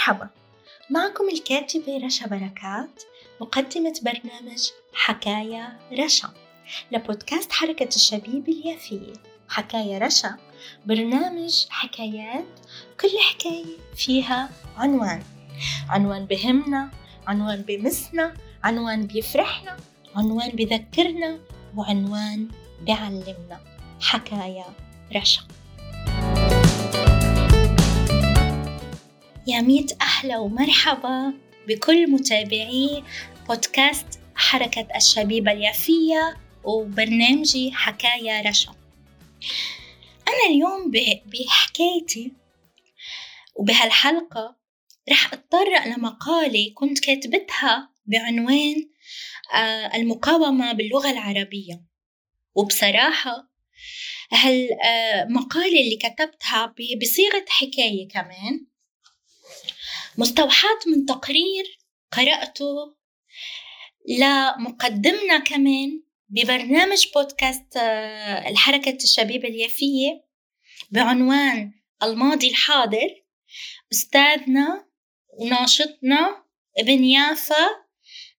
مرحبا. معكم الكاتبة رشا بركات مقدمة برنامج حكاية رشا. لبودكاست حركة الشبيب اليافية حكاية رشا برنامج حكايات كل حكاية فيها عنوان. عنوان بهمنا عنوان بمسنا عنوان بيفرحنا عنوان بذكرنا وعنوان بيعلمنا حكاية رشا. يا ميت أهلا ومرحبا بكل متابعي بودكاست حركة الشبيبة اليافية وبرنامجي حكاية رشا. أنا اليوم بحكايتي وبهالحلقة رح أتطرق لمقالة كنت كاتبتها بعنوان آه، المقاومة باللغة العربية. وبصراحة هالمقالة اللي كتبتها بصيغة حكاية كمان. مستوحاة من تقرير قرأته لمقدمنا كمان ببرنامج بودكاست آه، الحركة الشبيبة اليافية بعنوان الماضي الحاضر. أستاذنا وناشطنا ابن يافا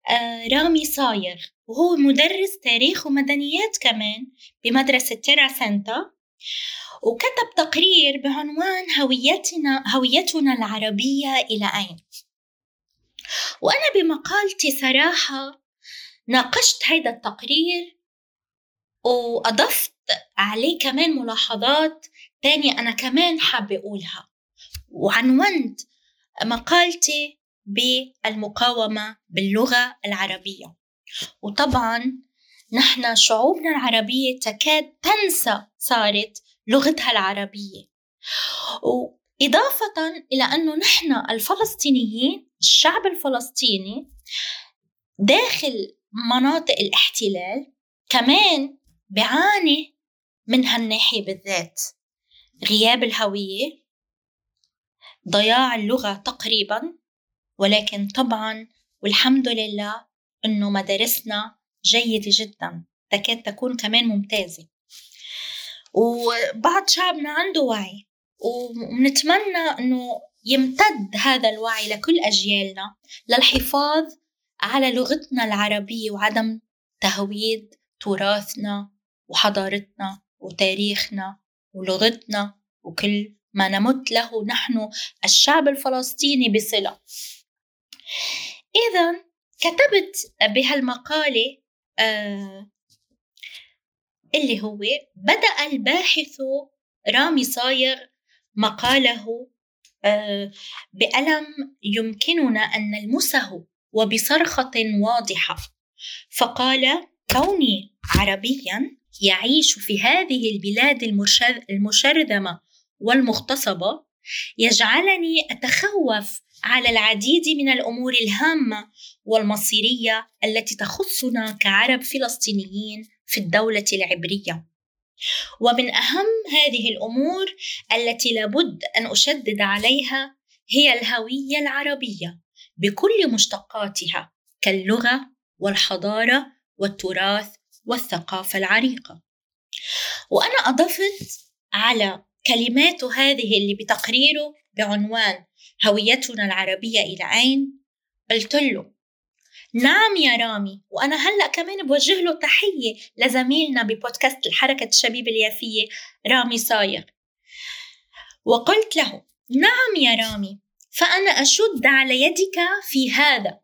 آه، رامي صايغ وهو مدرس تاريخ ومدنيات كمان بمدرسة تيرا سنتا وكتب تقرير بعنوان هويتنا هويتنا العربية إلى أين؟ وأنا بمقالتي صراحة ناقشت هذا التقرير وأضفت عليه كمان ملاحظات تانية أنا كمان حابة أقولها وعنونت مقالتي بالمقاومة باللغة العربية وطبعا نحن شعوبنا العربية تكاد تنسى صارت لغتها العربية. وإضافة إلى أنه نحن الفلسطينيين الشعب الفلسطيني داخل مناطق الاحتلال كمان بيعاني من هالناحية بالذات. غياب الهوية ضياع اللغة تقريبا ولكن طبعا والحمد لله إنه مدارسنا جيدة جدا. تكاد تكون كمان ممتازة. وبعض شعبنا عنده وعي ونتمنى إنه يمتد هذا الوعي لكل أجيالنا للحفاظ على لغتنا العربية وعدم تهويد تراثنا وحضارتنا وتاريخنا ولغتنا وكل ما نمت له نحن الشعب الفلسطيني بصلة. اذا كتبت بهالمقالة آه اللي هو بدأ الباحث رامي صايغ مقاله آه، بألم يمكننا أن نلمسه وبصرخة واضحة. فقال كوني عربيا يعيش في هذه البلاد المشرذمة والمغتصبة يجعلني أتخوف على العديد من الأمور الهامة والمصيرية التي تخصنا كعرب فلسطينيين في الدولة العبرية. ومن أهم هذه الأمور التي لابد أن أشدد عليها هي الهوية العربية بكل مشتقاتها كاللغة والحضارة والتراث والثقافة العريقة. وأنا أضفت على كلمات هذه اللي بتقريره بعنوان هويتنا العربية إلى أين قلت له نعم يا رامي. وأنا هلأ كمان بوجه له تحية لزميلنا ببودكاست الحركة الشبيب اليافية رامي صايغ وقلت له نعم يا رامي فأنا أشد على يدك في هذا.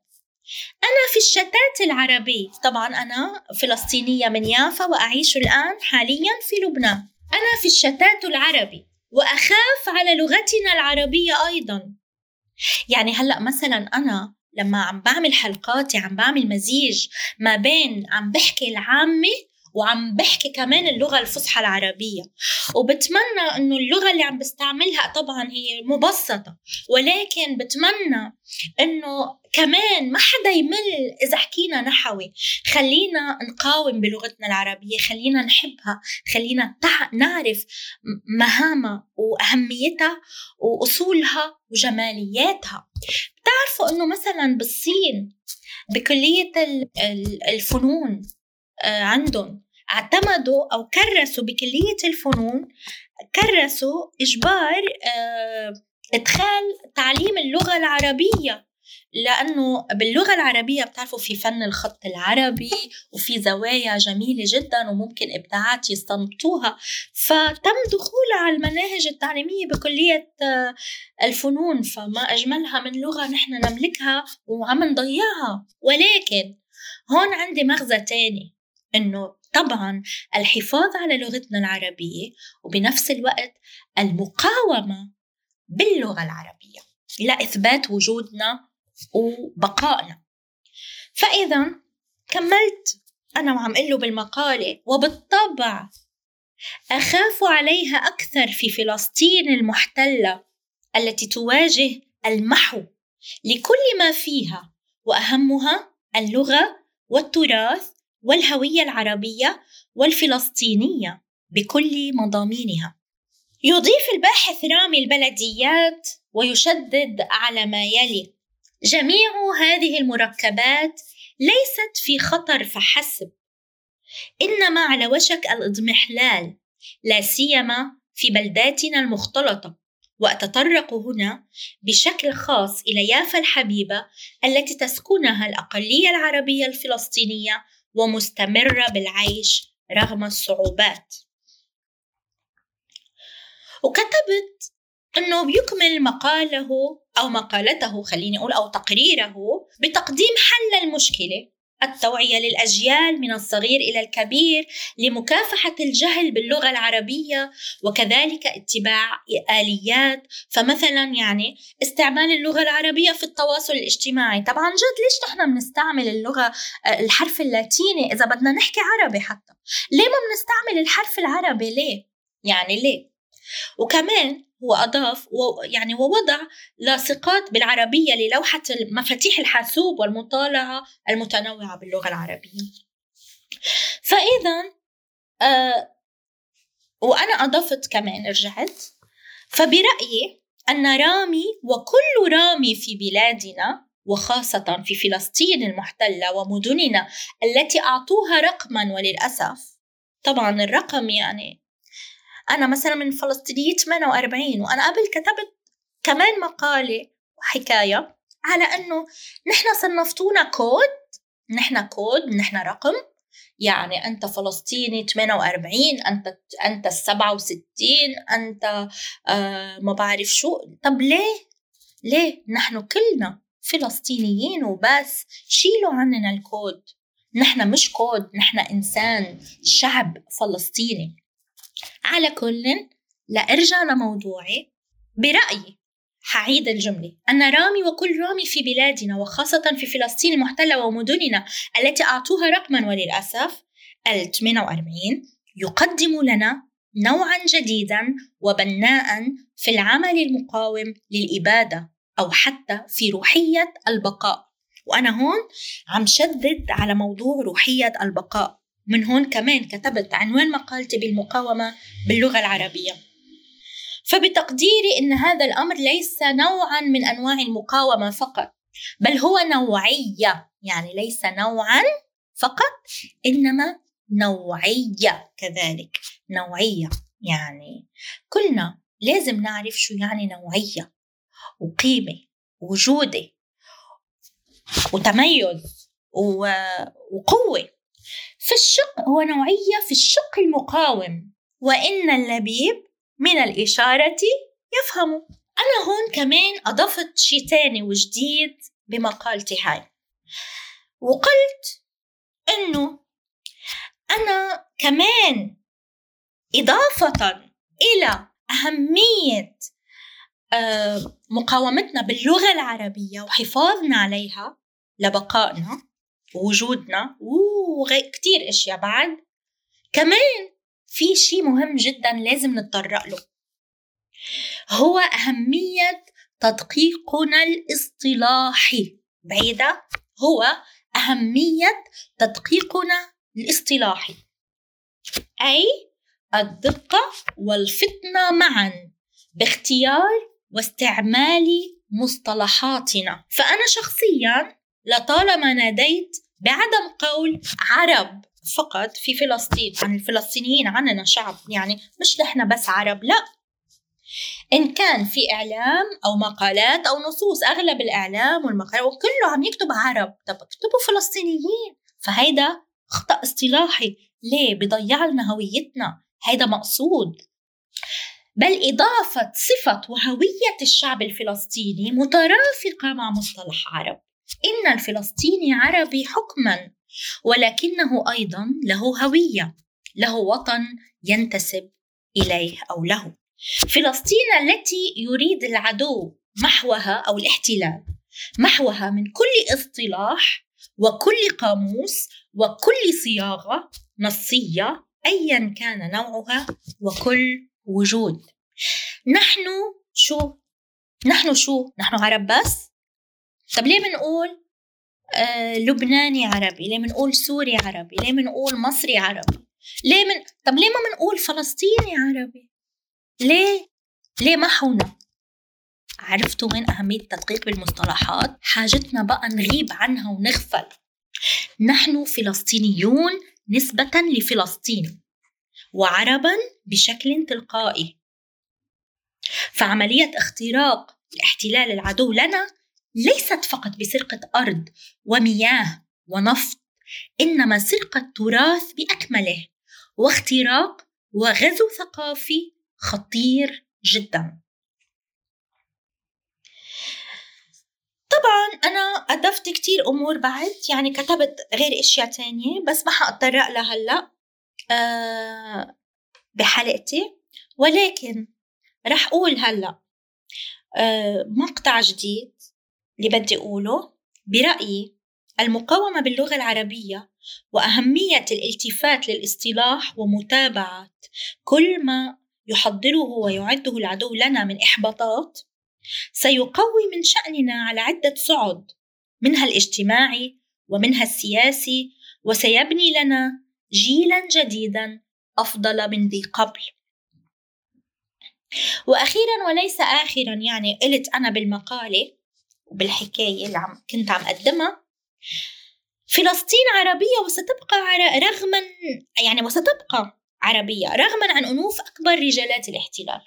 أنا في الشتات العربي طبعا أنا فلسطينية من يافا وأعيش الآن حاليا في لبنان. أنا في الشتات العربي وأخاف على لغتنا العربية أيضا. يعني هلأ مثلا أنا لما عم بعمل حلقاتي عم بعمل مزيج ما بين عم بحكي العامة وعم بحكي كمان اللغة الفصحى العربية. وبتمنى إنه اللغة اللي عم بستعملها طبعا هي مبسطة ولكن بتمنى إنه كمان ما حدا يمل إذا حكينا نحوي. خلينا نقاوم بلغتنا العربية خلينا نحبها خلينا نعرف مهامها وأهميتها وأصولها وجمالياتها. بتعرفوا إنه مثلا بالصين بكلية الفنون آه، عندهم اعتمدوا أو كرسوا بكلية الفنون كرسوا إجبار آه، إدخال تعليم اللغة العربية لأنه باللغة العربية بتعرفوا في فن الخط العربي وفي زوايا جميلة جدا وممكن إبداعات يستنبطوها. فتم دخولها على المناهج التعليمية بكلية آه، الفنون. فما أجملها من لغة نحن نملكها وعم نضيعها. ولكن هون عندي مغزى تاني إنه طبعا الحفاظ على لغتنا العربية وبنفس الوقت المقاومة باللغة العربية لإثبات وجودنا وبقائنا. فإذا كملت أنا وعم له بالمقالة وبالطبع أخاف عليها أكثر في فلسطين المحتلة التي تواجه المحو لكل ما فيها وأهمها اللغة والتراث والهوية العربية والفلسطينية بكل مضامينها. يضيف الباحث رامي البلديات ويشدد على ما يلي. جميع هذه المركبات ليست في خطر فحسب. إنما على وشك الإضمحلال لا سيما في بلداتنا المختلطة. وأتطرق هنا بشكل خاص إلى يافا الحبيبة التي تسكنها الأقلية العربية الفلسطينية ومستمرة بالعيش رغم الصعوبات. وكتبت إنه بيكمل مقاله أو مقالته خليني أقول أو تقريره بتقديم حل المشكلة التوعية للأجيال من الصغير إلى الكبير لمكافحة الجهل باللغة العربية وكذلك اتباع آليات. فمثلا يعني استعمال اللغة العربية في التواصل الاجتماعي. طبعا جد ليش نحن بنستعمل اللغة الحرف اللاتيني إذا بدنا نحكي عربي حتى؟ ليه ما بنستعمل الحرف العربي؟ ليه؟ يعني ليه؟ وكمان هو أضاف يعني ووضع لاصقات بالعربية للوحة مفاتيح الحاسوب والمطالعة المتنوعة باللغة العربية. فإذا آه وأنا أضفت كمان رجعت. فبرأيي أن رامي وكل رامي في بلادنا وخاصة في فلسطين المحتلة ومدننا التي أعطوها رقما وللأسف طبعا الرقم يعني أنا مثلا من فلسطينية 48 وأنا قبل كتبت كمان مقالة وحكاية على أنه نحن صنفتونا كود نحن كود نحن رقم يعني أنت فلسطيني 48 أنت أنت ال 67 أنت آه ما بعرف شو طب ليه؟ ليه؟ نحن كلنا فلسطينيين وبس شيلوا عننا الكود نحن مش كود نحن إنسان شعب فلسطيني على كل لأرجع لموضوعي برأيي. حعيد الجملة. أن رامي وكل رامي في بلادنا وخاصة في فلسطين المحتلة ومدننا التي أعطوها رقما وللأسف ال 48 يقدم لنا نوعا جديدا وبناء في العمل المقاوم للإبادة أو حتى في روحية البقاء. وأنا هون عم شدد على موضوع روحية البقاء. من هون كمان كتبت عنوان مقالتي بالمقاومة باللغة العربية. فبتقديري إن هذا الأمر ليس نوعا من أنواع المقاومة فقط بل هو نوعية يعني ليس نوعا فقط إنما نوعية كذلك نوعية. يعني كلنا لازم نعرف شو يعني نوعية وقيمة وجودة وتميز وقوة. في الشق هو نوعية في الشق المقاوم. وإن اللبيب من الإشارة يفهم. أنا هون كمان أضفت شي تاني وجديد بمقالتي هاي. وقلت إنه أنا كمان إضافة إلى أهمية آه، مقاومتنا باللغة العربية وحفاظنا عليها لبقائنا ووجودنا وكتير أشياء. بعد كمان في شيء مهم جدا لازم نتطرق له. هو أهمية تدقيقنا الاصطلاحي. بعيدة. هو أهمية تدقيقنا الاصطلاحي. أي الدقة والفطنة معا باختيار واستعمال مصطلحاتنا. فأنا شخصيا لطالما ناديت بعدم قول عرب فقط في فلسطين عن الفلسطينيين عننا شعب يعني مش نحن بس عرب لا. إن كان في إعلام أو مقالات أو نصوص أغلب الإعلام والمقالات وكله عم يكتب عرب. طب اكتبوا فلسطينيين. فهيدا خطأ اصطلاحي. ليه؟ بضيع لنا هويتنا. هيدا مقصود. بل إضافة صفة وهوية الشعب الفلسطيني مترافقة مع مصطلح عرب. إن الفلسطيني عربي حكما ولكنه أيضا له هوية له وطن ينتسب إليه أو له. فلسطين التي يريد العدو محوها أو الاحتلال محوها من كل اصطلاح وكل قاموس وكل صياغة نصية أيا كان نوعها وكل وجود. نحن شو؟ نحن شو؟ نحن عرب بس؟ طب ليه بنقول آه لبناني عربي؟ ليه بنقول سوري عربي؟ ليه بنقول مصري عربي؟ ليه من طب ليه ما بنقول فلسطيني عربي؟ ليه ليه محونا عرفتوا وين أهمية التدقيق بالمصطلحات؟ حاجتنا بقى نغيب عنها ونغفل. نحن فلسطينيون نسبة لفلسطين وعربا بشكل تلقائي. فعملية اختراق الاحتلال العدو لنا ليست فقط بسرقة أرض ومياه ونفط إنما سرقة تراث بأكمله واختراق وغزو ثقافي خطير جدا. طبعا أنا أضفت كتير أمور بعد يعني كتبت غير أشياء تانية بس ما حأتطرق لها هلأ أه بحلقتي. ولكن رح أقول هلأ أه مقطع جديد اللي بدي أقوله برأيي المقاومة باللغة العربية وأهمية الالتفات للاصطلاح ومتابعة كل ما يحضره ويعده العدو لنا من إحباطات سيقوي من شأننا على عدة صعد منها الاجتماعي ومنها السياسي وسيبني لنا جيلا جديدا أفضل من ذي قبل. وأخيرا وليس آخرا يعني قلت أنا بالمقالة وبالحكاية اللي عم كنت عم أقدمها. فلسطين عربية وستبقى رغما يعني وستبقى عربية رغما عن أنوف أكبر رجالات الاحتلال.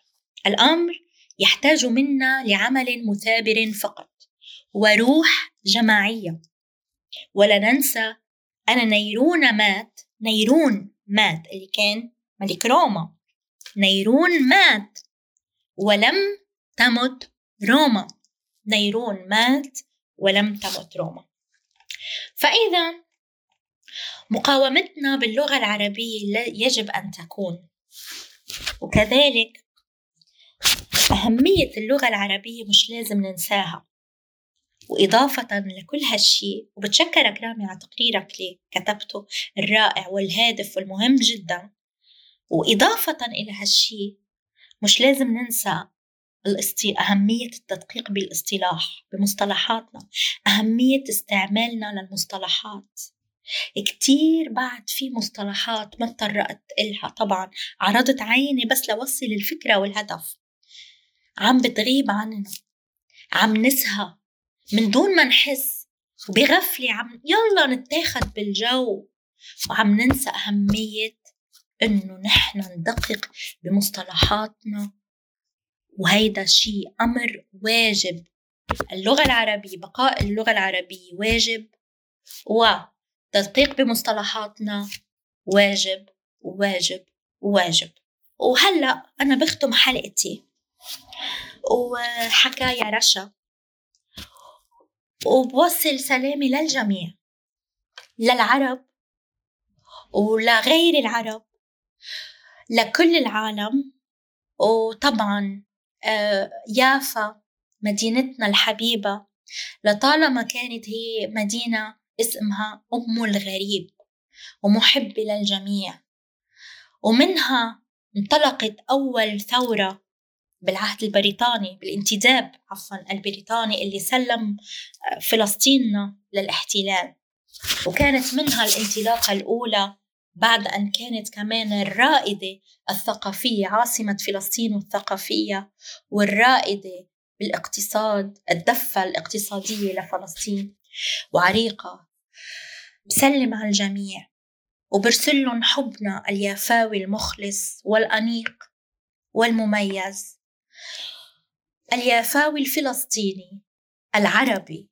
الأمر يحتاج منا لعمل مثابر فقط وروح جماعية. ولا ننسى أن نيرون مات نيرون مات اللي كان ملك روما. نيرون مات ولم تمت روما. نيرون مات ولم تمت روما. فإذا مقاومتنا باللغة العربية يجب أن تكون. وكذلك أهمية اللغة العربية مش لازم ننساها. وإضافة لكل هالشي وبتشكرك رامي على تقريرك اللي كتبته الرائع والهادف والمهم جدا. وإضافة إلى هالشي مش لازم ننسى أهمية التدقيق بالاصطلاح بمصطلحاتنا. أهمية استعمالنا للمصطلحات. كتير بعد في مصطلحات ما تطرقت إلها. طبعا عرضت عيني بس لوصل الفكرة والهدف. عم بتغيب عننا. عم نسهى. من دون ما نحس. وبغفلة عم يلا نتاخد بالجو. وعم ننسى أهمية إنه نحن ندقق بمصطلحاتنا. وهيدا شيء أمر واجب. اللغة العربية بقاء اللغة العربية واجب وتدقيق بمصطلحاتنا واجب واجب واجب. وهلأ أنا بختم حلقتي وحكايا رشا. وبوصل سلامي للجميع للعرب ولغير العرب لكل العالم. وطبعا يافا مدينتنا الحبيبة. لطالما كانت هي مدينة اسمها أم الغريب ومحبة للجميع ومنها انطلقت أول ثورة بالعهد البريطاني بالانتداب عفوا البريطاني اللي سلم آه، فلسطيننا للاحتلال. وكانت منها الانطلاقة الأولى بعد أن كانت كمان الرائدة الثقافية عاصمة فلسطين الثقافية والرائدة بالاقتصاد الدفة الاقتصادية لفلسطين. وعريقة بسلم على الجميع. وبرسل لهم حبنا اليافاوي المخلص والأنيق والمميز. اليافاوي الفلسطيني العربي.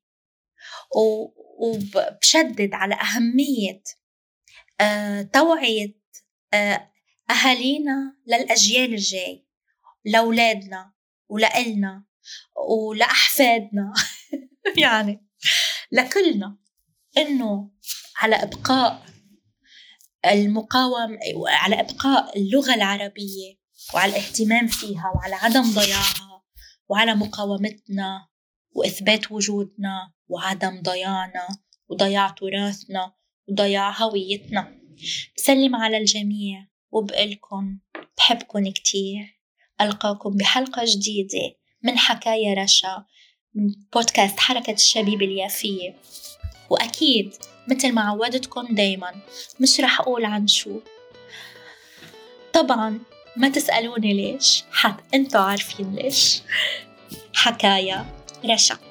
وبشدد على أهمية توعية آه، أهالينا للأجيال الجاي لأولادنا ولإلنا ولأحفادنا. يعني لكلنا إنه على إبقاء المقاوم على إبقاء اللغة العربية وعلى الاهتمام فيها وعلى عدم ضياعها وعلى مقاومتنا وإثبات وجودنا وعدم ضياعنا وضياع تراثنا وضياع هويتنا. بسلم على الجميع وبقلكن بحبكن كتير. ألقاكم بحلقة جديدة من حكاية رشا من بودكاست حركة الشبيب اليافية. وأكيد مثل ما عودتكم دايما مش رح أقول عن شو. طبعا ما تسألوني ليش حت أنتوا عارفين ليش. حكاية رشا.